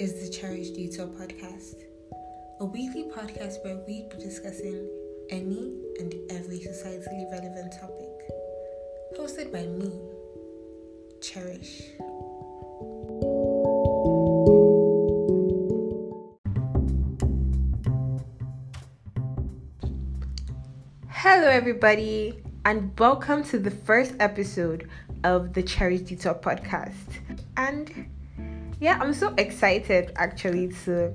is the Cherish Diuto Podcast, a weekly podcast where we'd be discussing any and every societally relevant topic. Hosted by me, Cherish. Hello, everybody, and welcome to the first episode of the Cherish Diuto Podcast. And yeah, I'm so excited actually to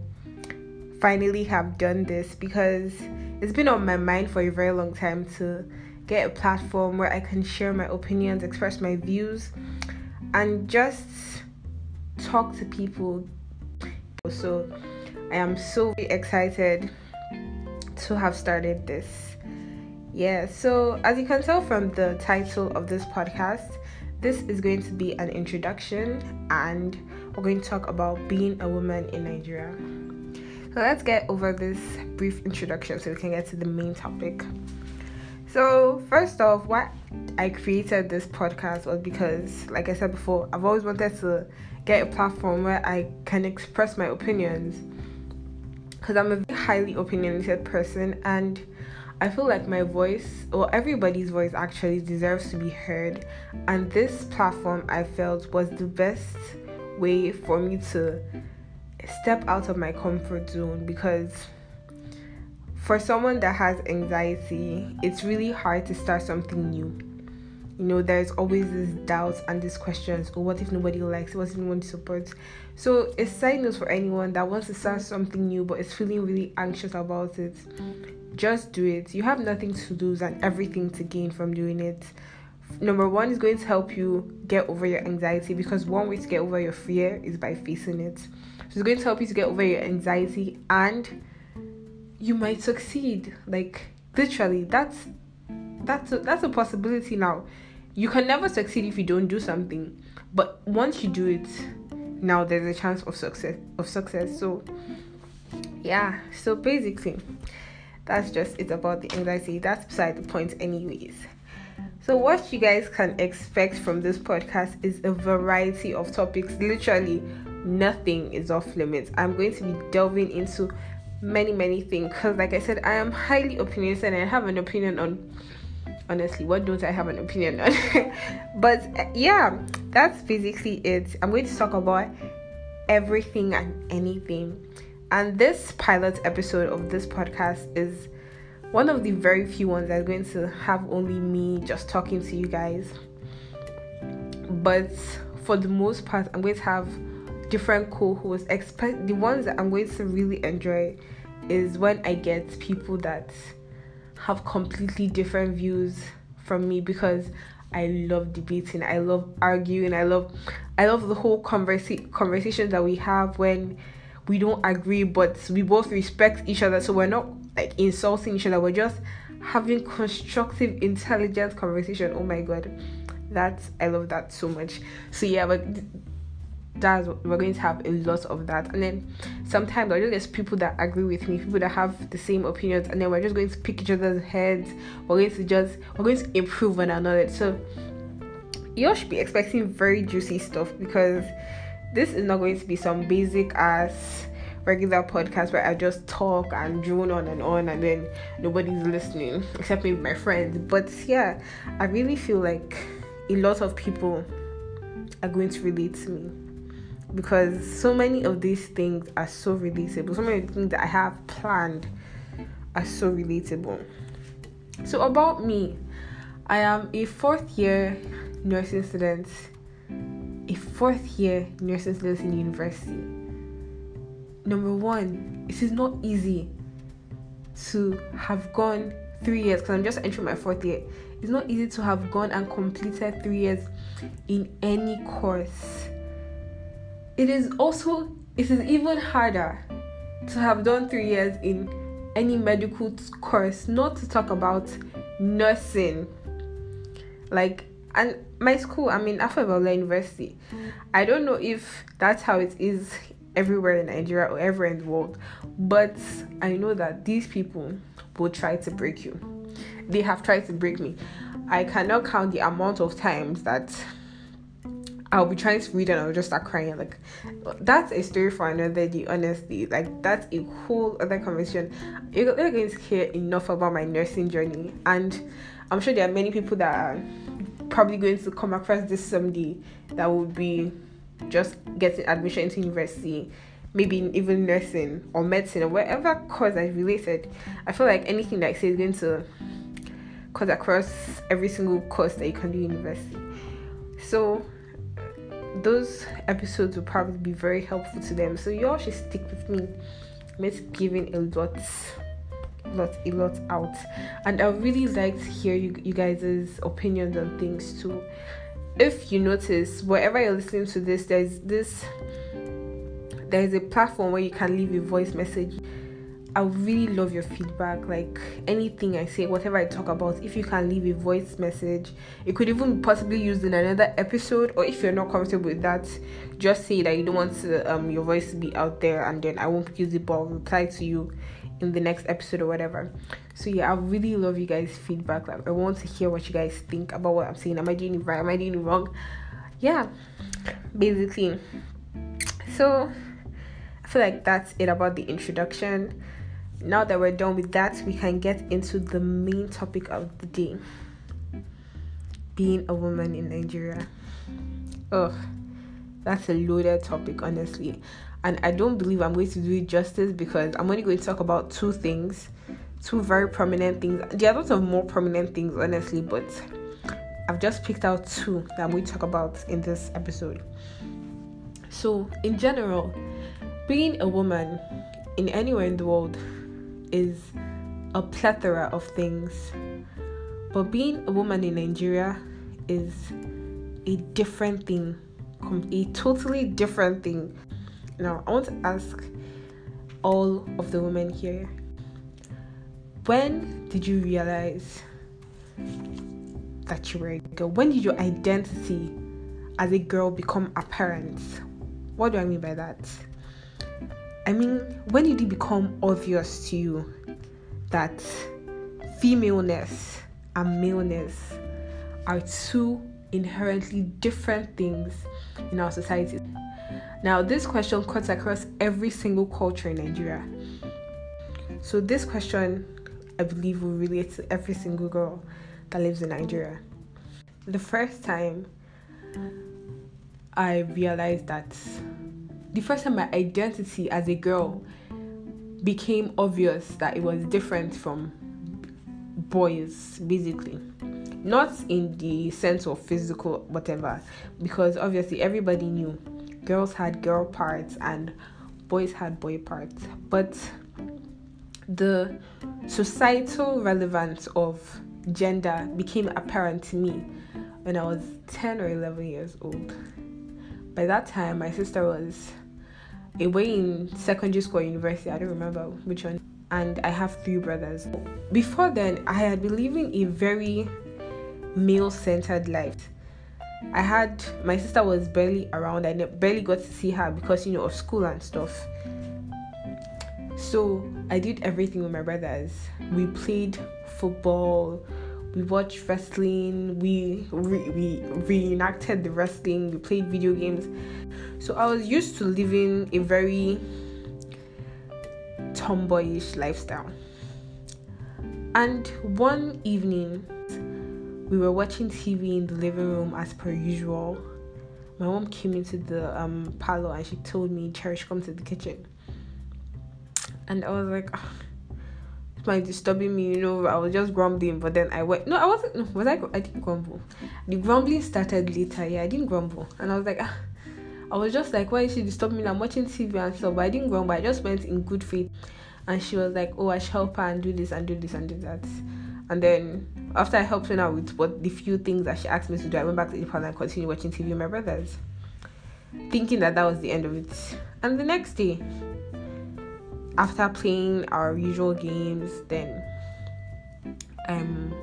finally have done this because it's been on my mind for a very long time to get a platform where I can share my opinions, express my views, and just talk to people. So I am so excited to have started this. Yeah, so as you can tell from the title of this podcast, this is going to be an introduction and we're going to talk about being a woman in Nigeria. So let's get over this brief introduction so we can get to the main topic. So, first off, why I created this podcast was because, like I said before, I've always wanted to get a platform where I can express my opinions. Because I'm a highly opinionated person, and I feel like my voice, or everybody's voice, actually deserves to be heard. And this platform I felt was the best way for me to step out of my comfort zone because for someone that has anxiety, it's really hard to start something new. You know, there's always this doubts and these questions. Oh, what if nobody likes it? What if no one supports? So, a side note for anyone that wants to start something new but is feeling really anxious about it, just do it. You have nothing to lose and everything to gain from doing it number one is going to help you get over your anxiety because one way to get over your fear is by facing it. So it's going to help you to get over your anxiety and you might succeed. Like literally, that's that's a, that's a possibility now. You can never succeed if you don't do something, but once you do it, now there's a chance of success of success. So yeah, so basically, that's just it about the anxiety. That's beside the point, anyways. So, what you guys can expect from this podcast is a variety of topics. Literally, nothing is off limits. I'm going to be delving into many, many things because, like I said, I am highly opinionated and I have an opinion on. Honestly, what don't I have an opinion on? but yeah, that's basically it. I'm going to talk about everything and anything. And this pilot episode of this podcast is one of the very few ones that's going to have only me just talking to you guys. But for the most part, I'm going to have different co-hosts. Expect the ones that I'm going to really enjoy is when I get people that have completely different views from me because I love debating. I love arguing. I love I love the whole conversa- conversations that we have when we don't agree but we both respect each other so we're not like insulting each other. We're just having constructive intelligent conversation. Oh my god. That's i love that so much. So yeah but that's we're going to have a lot of that. And then sometimes i just get people that agree with me people that have the same opinions and then we're just going to pick each other's heads. We're going to just we're going to improve one another. So you all should be expecting very juicy stuff because this is not going to be some basic ass regular podcast where I just talk and drone on and on and then nobody's listening except maybe my friends. But yeah, I really feel like a lot of people are going to relate to me because so many of these things are so relatable. So many things that I have planned are so relatable. So, about me, I am a fourth year nursing student a fourth year nursing student in university. Number one, it is not easy to have gone three years because I'm just entering my fourth year. It's not easy to have gone and completed three years in any course. It is also it is even harder to have done three years in any medical course, not to talk about nursing. Like and my school, I mean, Afe Babalola University, I don't know if that's how it is everywhere in Nigeria or everywhere in the world, but I know that these people will try to break you. They have tried to break me. I cannot count the amount of times that I'll be trying to read and I'll just start crying. Like, that's a story for another day, honestly. Like, that's a whole other conversation. You're, you're going to hear enough about my nursing journey. And I'm sure there are many people that are probably going to come across this someday that would be just getting admission into university maybe even nursing or medicine or whatever course I related. I feel like anything that I say is going to cut across every single course that you can do in university. So those episodes will probably be very helpful to them. So you all should stick with me. I'm giving a lot lot a lot out and i really like to hear you, you guys' opinions on things too if you notice wherever you're listening to this there's this there is a platform where you can leave a voice message. I really love your feedback. Like anything I say, whatever I talk about, if you can leave a voice message, it could even possibly used in another episode. Or if you're not comfortable with that, just say that you don't want to, um your voice to be out there, and then I won't use it, but I'll reply to you in the next episode or whatever. So yeah, I really love you guys' feedback. Like I want to hear what you guys think about what I'm saying. Am I doing it right? Am I doing it wrong? Yeah, basically. So I feel like that's it about the introduction. Now that we're done with that, we can get into the main topic of the day being a woman in Nigeria. Oh, that's a loaded topic, honestly. And I don't believe I'm going to do it justice because I'm only going to talk about two things, two very prominent things. There are lots of more prominent things, honestly, but I've just picked out two that to talk about in this episode. So, in general, being a woman in anywhere in the world is a plethora of things. But being a woman in Nigeria is a different thing, a totally different thing. Now, I want to ask all of the women here when did you realize that you were a girl? When did your identity as a girl become apparent? What do I mean by that? I mean, when did it become obvious to you that femaleness and maleness are two inherently different things in our society? Now, this question cuts across every single culture in Nigeria. So, this question, I believe, will relate to every single girl that lives in Nigeria. The first time I realized that the first time my identity as a girl became obvious that it was different from boys, basically. Not in the sense of physical whatever, because obviously everybody knew girls had girl parts and boys had boy parts. But the societal relevance of gender became apparent to me when I was 10 or 11 years old. By that time, my sister was away in secondary school or university, I don't remember which one. And I have three brothers. Before then, I had been living a very male centered life. I had my sister was barely around. I barely got to see her because you know of school and stuff. So I did everything with my brothers. We played football, we watched wrestling, we re- we reenacted the wrestling, we played video games. So I was used to living a very tomboyish lifestyle. And one evening, we were watching TV in the living room as per usual. My mom came into the um, parlor and she told me, Cherish, come to the kitchen. And I was like, oh, my disturbing me, you know, I was just grumbling, but then I went. No, I wasn't. No, was I? I didn't grumble. The grumbling started later. Yeah, I didn't grumble, and I was like, ah. I was just like, why is she disturbing me? I'm watching TV and stuff, but I didn't grumble. I just went in good faith, and she was like, oh, I should help her and do this and do this and do that. And then after I helped her out with what the few things that she asked me to do, I went back to the parlor and continued watching TV with my brothers, thinking that that was the end of it. And the next day, after playing our usual games, then um,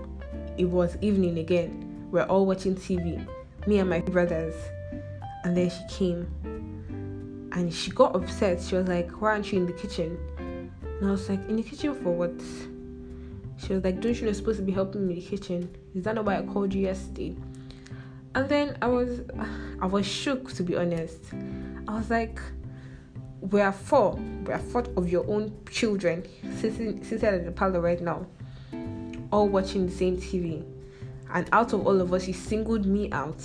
it was evening again. We're all watching TV, me and my brothers, and then she came and she got upset. She was like, "Why aren't you in the kitchen?" And I was like, "In the kitchen for what?" She was like, "Don't you know supposed to be helping me in the kitchen? Is that not why I called you yesterday?" And then I was I was shook to be honest. I was like, we are four. We are four of your own children sitting sitting at the parlor right now, all watching the same TV. And out of all of us, he singled me out.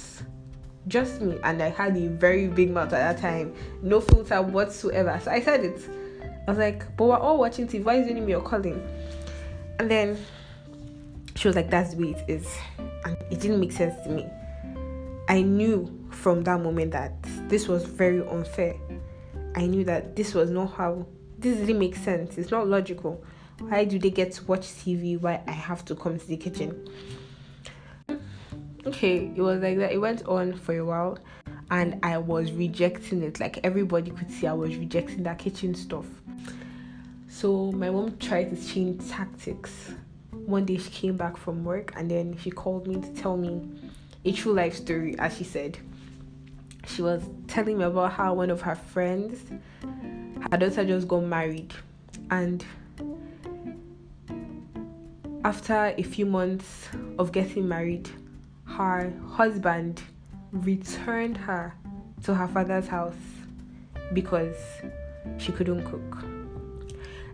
Just me. And I had a very big mouth at that time. No filter whatsoever. So I said it. I was like, but we're all watching TV. Why is it me you're calling? And then she was like, that's the way it is. And it didn't make sense to me. I knew from that moment that this was very unfair. I knew that this was not how this didn't make sense. It's not logical. Why do they get to watch TV Why I have to come to the kitchen? Okay, it was like that. It went on for a while and I was rejecting it. Like everybody could see I was rejecting that kitchen stuff. So my mom tried to change tactics. One day she came back from work and then she called me to tell me a true life story, as she said. She was telling me about how one of her friends, her daughter just got married, and after a few months of getting married, her husband returned her to her father's house because she couldn't cook.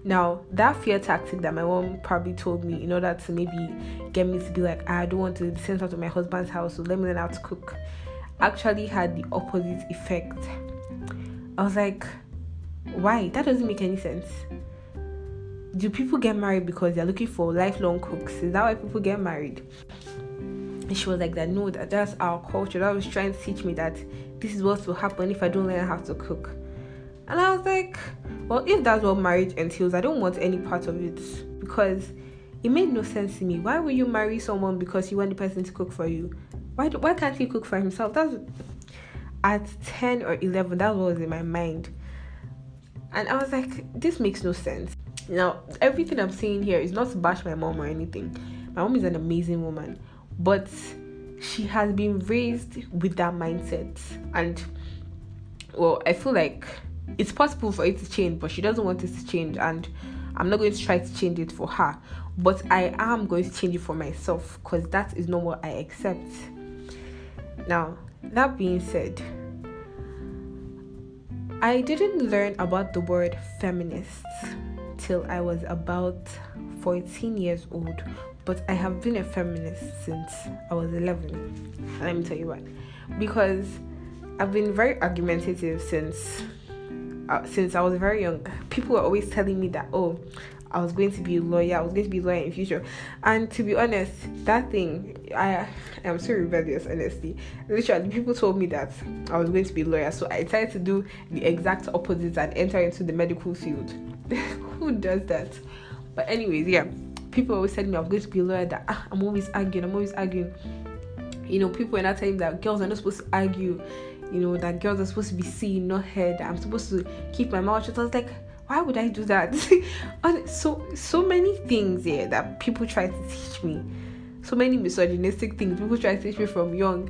Now, that fear tactic that my mom probably told me in order to maybe get me to be like, ah, I don't want to send her to my husband's house, so let me learn how to cook, actually had the opposite effect. I was like, why? That doesn't make any sense. Do people get married because they're looking for lifelong cooks? Is that why people get married? And she was like that, no, that that's our culture. That was trying to teach me that this is what will happen if I don't learn how to cook. And I was like, well, if that's what marriage entails, I don't want any part of it because it made no sense to me. Why would you marry someone because you want the person to cook for you? Why do, why can't he cook for himself? That's at 10 or 11, that was in my mind. And I was like, this makes no sense. Now, everything I'm saying here is not to bash my mom or anything. My mom is an amazing woman, but she has been raised with that mindset. And well, I feel like it's possible for it to change, but she doesn't want it to change, and I'm not going to try to change it for her. But I am going to change it for myself because that is not what I accept. Now, that being said, I didn't learn about the word feminist till I was about 14 years old, but I have been a feminist since I was 11. Let me tell you why. Because I've been very argumentative since uh, since I was very young, people were always telling me that, oh, I was going to be a lawyer, I was going to be a lawyer in future. And to be honest, that thing, I am so rebellious, honestly. Literally, people told me that I was going to be a lawyer, so I tried to do the exact opposite and enter into the medical field. Who does that? But, anyways, yeah, people always said me I'm going to be a lawyer, that ah, I'm always arguing, I'm always arguing. You know, people were not telling me that girls are not supposed to argue you know, that girls are supposed to be seen, not heard. I'm supposed to keep my mouth shut. I was like, why would I do that? so so many things here that people try to teach me. So many misogynistic things people try to teach me from young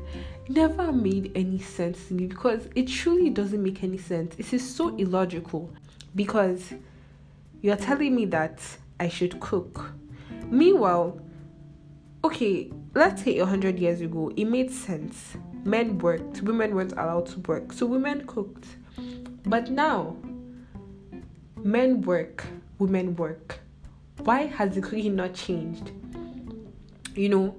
never made any sense to me because it truly doesn't make any sense. It is so illogical because you're telling me that I should cook. Meanwhile, okay, let's say a hundred years ago, it made sense men worked, women weren't allowed to work. So women cooked. But now, men work, women work. Why has the cooking not changed? You know,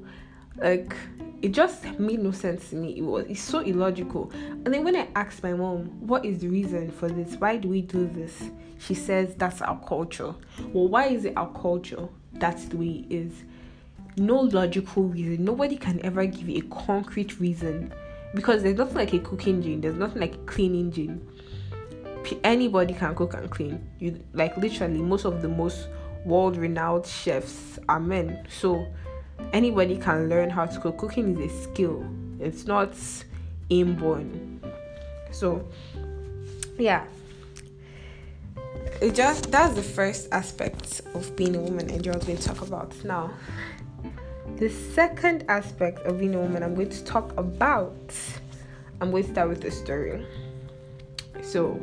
like it just made no sense to me. It was it's so illogical. And then when I asked my mom, what is the reason for this? Why do we do this? She says that's our culture. Well, why is it our culture? That's the way it is no logical reason. Nobody can ever give you a concrete reason because there's nothing like a cooking gene. There's nothing like a cleaning gene. Anybody can cook and clean. You like literally most of the most world-renowned chefs are men. So anybody can learn how to cook. Cooking is a skill. It's not inborn. So yeah. It just that's the first aspect of being a woman and you're going to talk about now the second aspect of being a woman I'm going to talk about, I'm going to start with a story. So,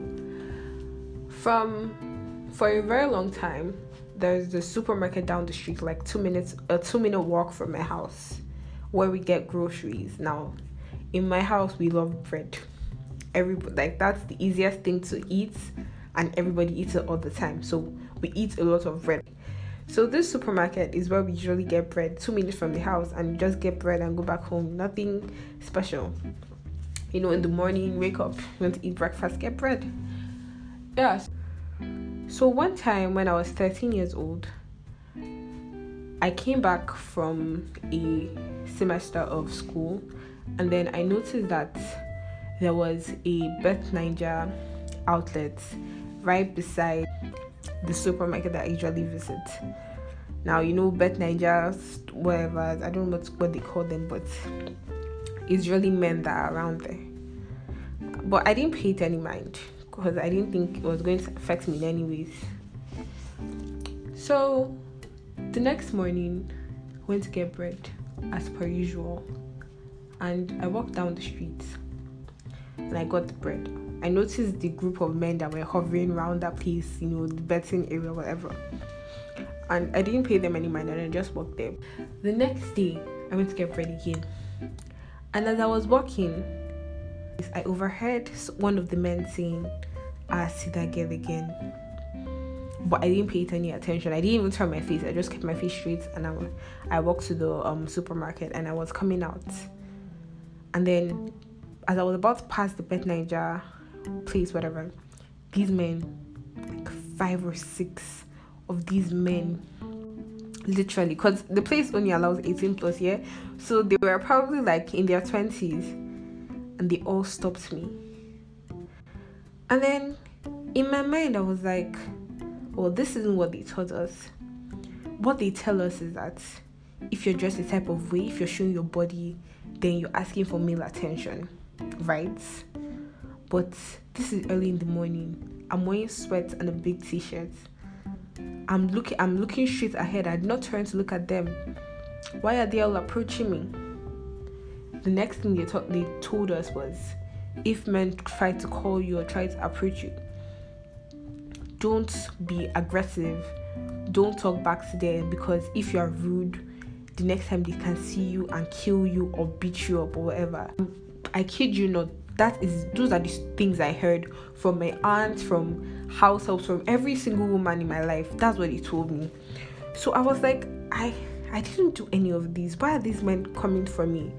from for a very long time, there's the supermarket down the street, like two minutes, a two minute walk from my house, where we get groceries. Now, in my house we love bread. Every like that's the easiest thing to eat, and everybody eats it all the time. So we eat a lot of bread. So this supermarket is where we usually get bread, two minutes from the house, and just get bread and go back home. Nothing special. You know, in the morning, wake up, you want to eat breakfast, get bread. Yes. So one time when I was 13 years old, I came back from a semester of school and then I noticed that there was a Bet9ja outlet right beside the supermarket that I usually visit. Now you know Bet9ja, whatever I don't know what, what they call them, but it's really men that are around there. But I didn't pay it any mind because I didn't think it was going to affect me in any ways. So the next morning, went to get bread as per usual, and I walked down the street and I got the bread. I noticed the group of men that were hovering around that place, you know, the betting area, whatever. And I didn't pay them any mind and I just walked there. The next day, I went to get ready again. And as I was walking, I overheard one of the men saying, I see that girl again. But I didn't pay it any attention. I didn't even turn my face. I just kept my face straight and I, I walked to the um, supermarket and I was coming out. And then as I was about to pass the Bet9ja place, whatever, these men, like five or six of these men, literally, because the place only allows 18 plus, yeah. So they were probably like in their 20s and they all stopped me. And then in my mind, I was like, well, this isn't what they taught us. What they tell us is that if you're dressed a type of way, if you're showing your body, then you're asking for male attention right? But this is early in the morning. I'm wearing sweats and a big t-shirt. I'm looking I'm looking straight ahead. I did not turn to look at them. Why are they all approaching me? The next thing they, thought they told us was if men try to call you or try to approach you, don't be aggressive. Don't talk back to them because if you are rude, the next time they can see you and kill you or beat you up or whatever. I kid you not, that is those are the things I heard from my aunt, from house helps, from every single woman in my life. That's what he told me. So I was like, I I didn't do any of these. Why are these men coming for me?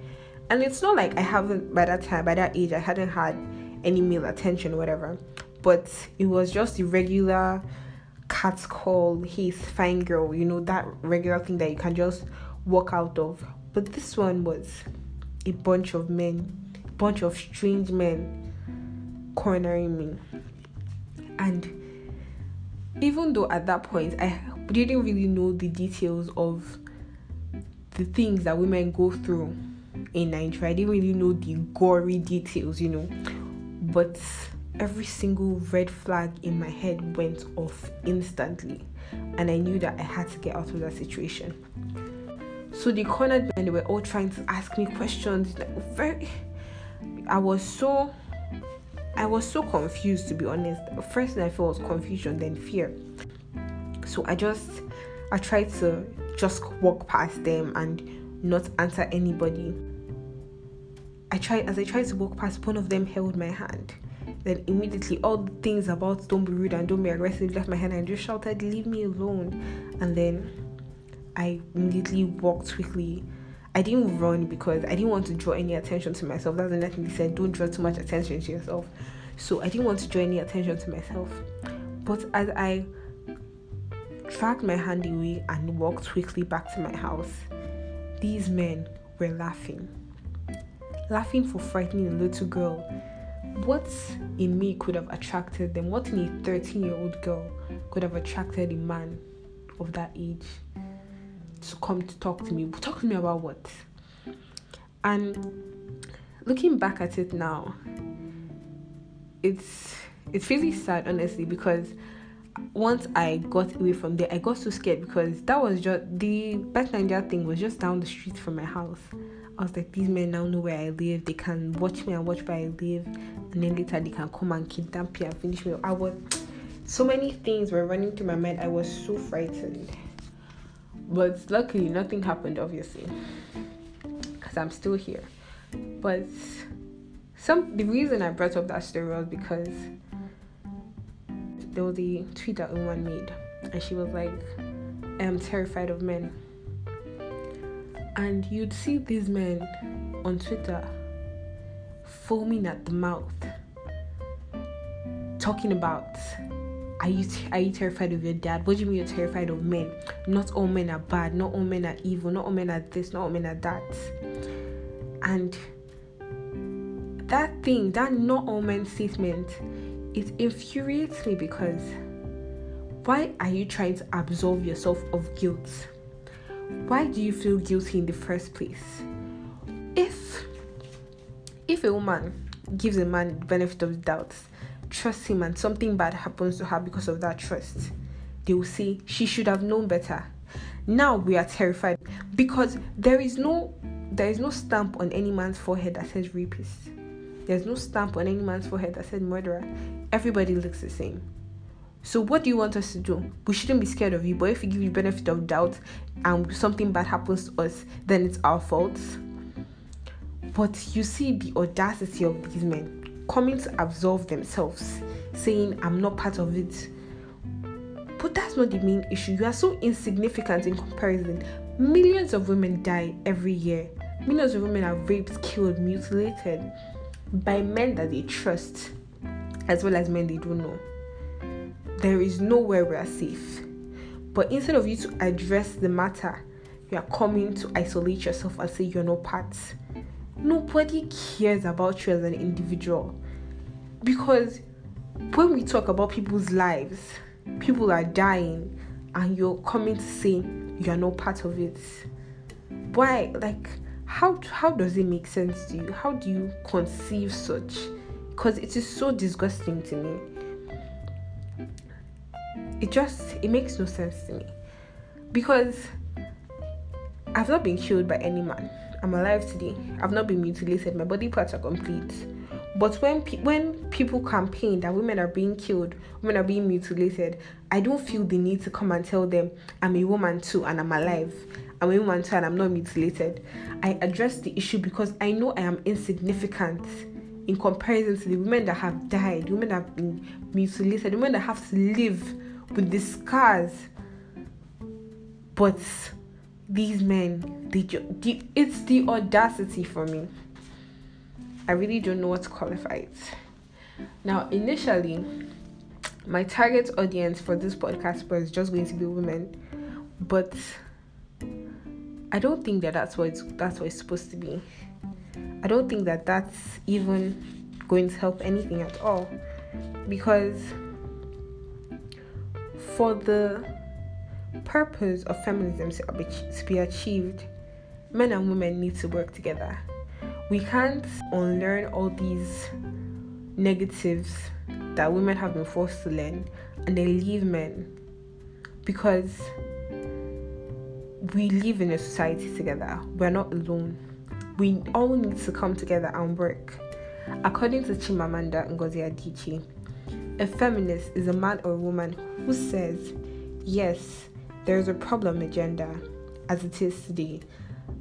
And it's not like I haven't by that time, by that age, I hadn't had any male attention whatever. But it was just the regular cat's call, he's fine girl, you know, that regular thing that you can just walk out of. But this one was a bunch of men bunch of strange men cornering me. And even though at that point I didn't really know the details of the things that women go through in Nigeria, I didn't really know the gory details, you know. But every single red flag in my head went off instantly, and I knew that I had to get out of that situation. So the cornered men they were all trying to ask me questions, like very I was so I was so confused to be honest. First thing I felt was confusion, then fear. So I just I tried to just walk past them and not answer anybody. I tried as I tried to walk past, one of them held my hand. Then immediately all the things about don't be rude and don't be aggressive left my hand and just shouted, Leave me alone. And then I immediately walked quickly I didn't run because I didn't want to draw any attention to myself. That's another thing he said, don't draw too much attention to yourself. So I didn't want to draw any attention to myself. But as I dragged my hand away and walked quickly back to my house, these men were laughing. Laughing for frightening a little girl. What in me could have attracted them? What in a 13 year old girl could have attracted a man of that age? To come to talk to me. Talk to me about what? And looking back at it now, it's it's really sad honestly because once I got away from there, I got so scared because that was just the Bet9ja thing was just down the street from my house. I was like, these men now know where I live. They can watch me and watch where I live, and then later they can come and kidnap me and finish me. I was so many things were running through my mind. I was so frightened. But luckily, nothing happened, obviously, because I'm still here. But some the reason I brought up that story was because there was a tweet that woman made, and she was like, "I am terrified of men." And you'd see these men on Twitter foaming at the mouth, talking about are you are you terrified of your dad? What do you mean you're terrified of men? Not all men are bad. Not all men are evil. Not all men are this. Not all men are that. And that thing, that not all men statement, it infuriates me because why are you trying to absolve yourself of guilt? Why do you feel guilty in the first place? If if a woman gives a man the benefit of the doubt trust him and something bad happens to her because of that trust, they will say she should have known better. Now we are terrified because there is no there is no stamp on any man's forehead that says rapist. There's no stamp on any man's forehead that says murderer. Everybody looks the same. So what do you want us to do? We shouldn't be scared of you, but if we give you benefit of doubt and something bad happens to us, then it's our fault. But you see the audacity of these men coming to absolve themselves, saying, I'm not part of it. But that's not the main issue. You are so insignificant in comparison. Millions of women die every year. Millions of women are raped, killed, mutilated by men that they trust, as well as men they don't know. There is nowhere we are safe. But instead of you to address the matter, you are coming to isolate yourself and say you're not part. Nobody cares about you as an individual. Because when we talk about people's lives, people are dying, and you're coming to say you're not part of it. Why? Like, how how does it make sense to you? How do you conceive such? Because it is so disgusting to me. It just it makes no sense to me. Because I've not been killed by any man. I'm alive today. I've not been mutilated. My body parts are complete. But when pe- when people campaign that women are being killed, women are being mutilated, I don't feel the need to come and tell them I'm a woman too and I'm alive. I'm a woman too and I'm not mutilated. I address the issue because I know I am insignificant in comparison to the women that have died, women that have been mutilated, women that have to live with the scars. But these men, they, the, it's the audacity for me. I really don't know what it. Now, initially, my target audience for this podcast was just going to be women, but I don't think that that's what it's, that's what it's supposed to be. I don't think that that's even going to help anything at all, because for the purpose of feminism to be achieved, men and women need to work together. We can't unlearn all these negatives that women have been forced to learn and then leave men because we live in a society together. We're not alone. We all need to come together and work. According to Chimamanda Ngozi Adichie, a feminist is a man or a woman who says, yes, there is a problem gender as it is today,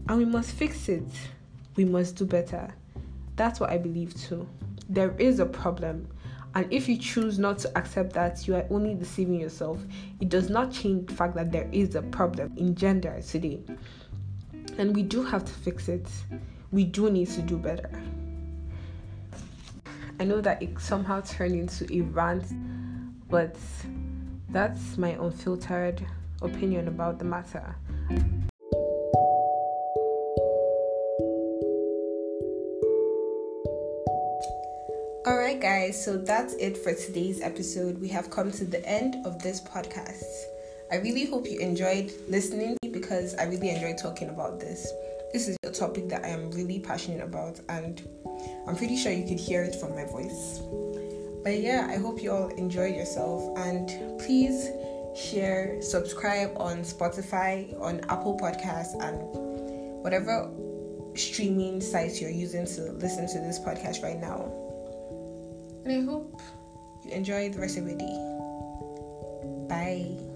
and we must fix it. We must do better. That's what I believe too. There is a problem, and if you choose not to accept that, you are only deceiving yourself. It does not change the fact that there is a problem in gender today, and we do have to fix it. We do need to do better. I know that it somehow turned into a rant, but that's my unfiltered opinion about the matter. Alright, guys, so that's it for today's episode. We have come to the end of this podcast. I really hope you enjoyed listening because I really enjoyed talking about this. This is a topic that I am really passionate about, and I'm pretty sure you could hear it from my voice. But yeah, I hope you all enjoyed yourself, and please share, subscribe on Spotify, on Apple Podcasts, and whatever streaming sites you're using to listen to this podcast right now. And I hope you enjoy the rest of your day. Bye.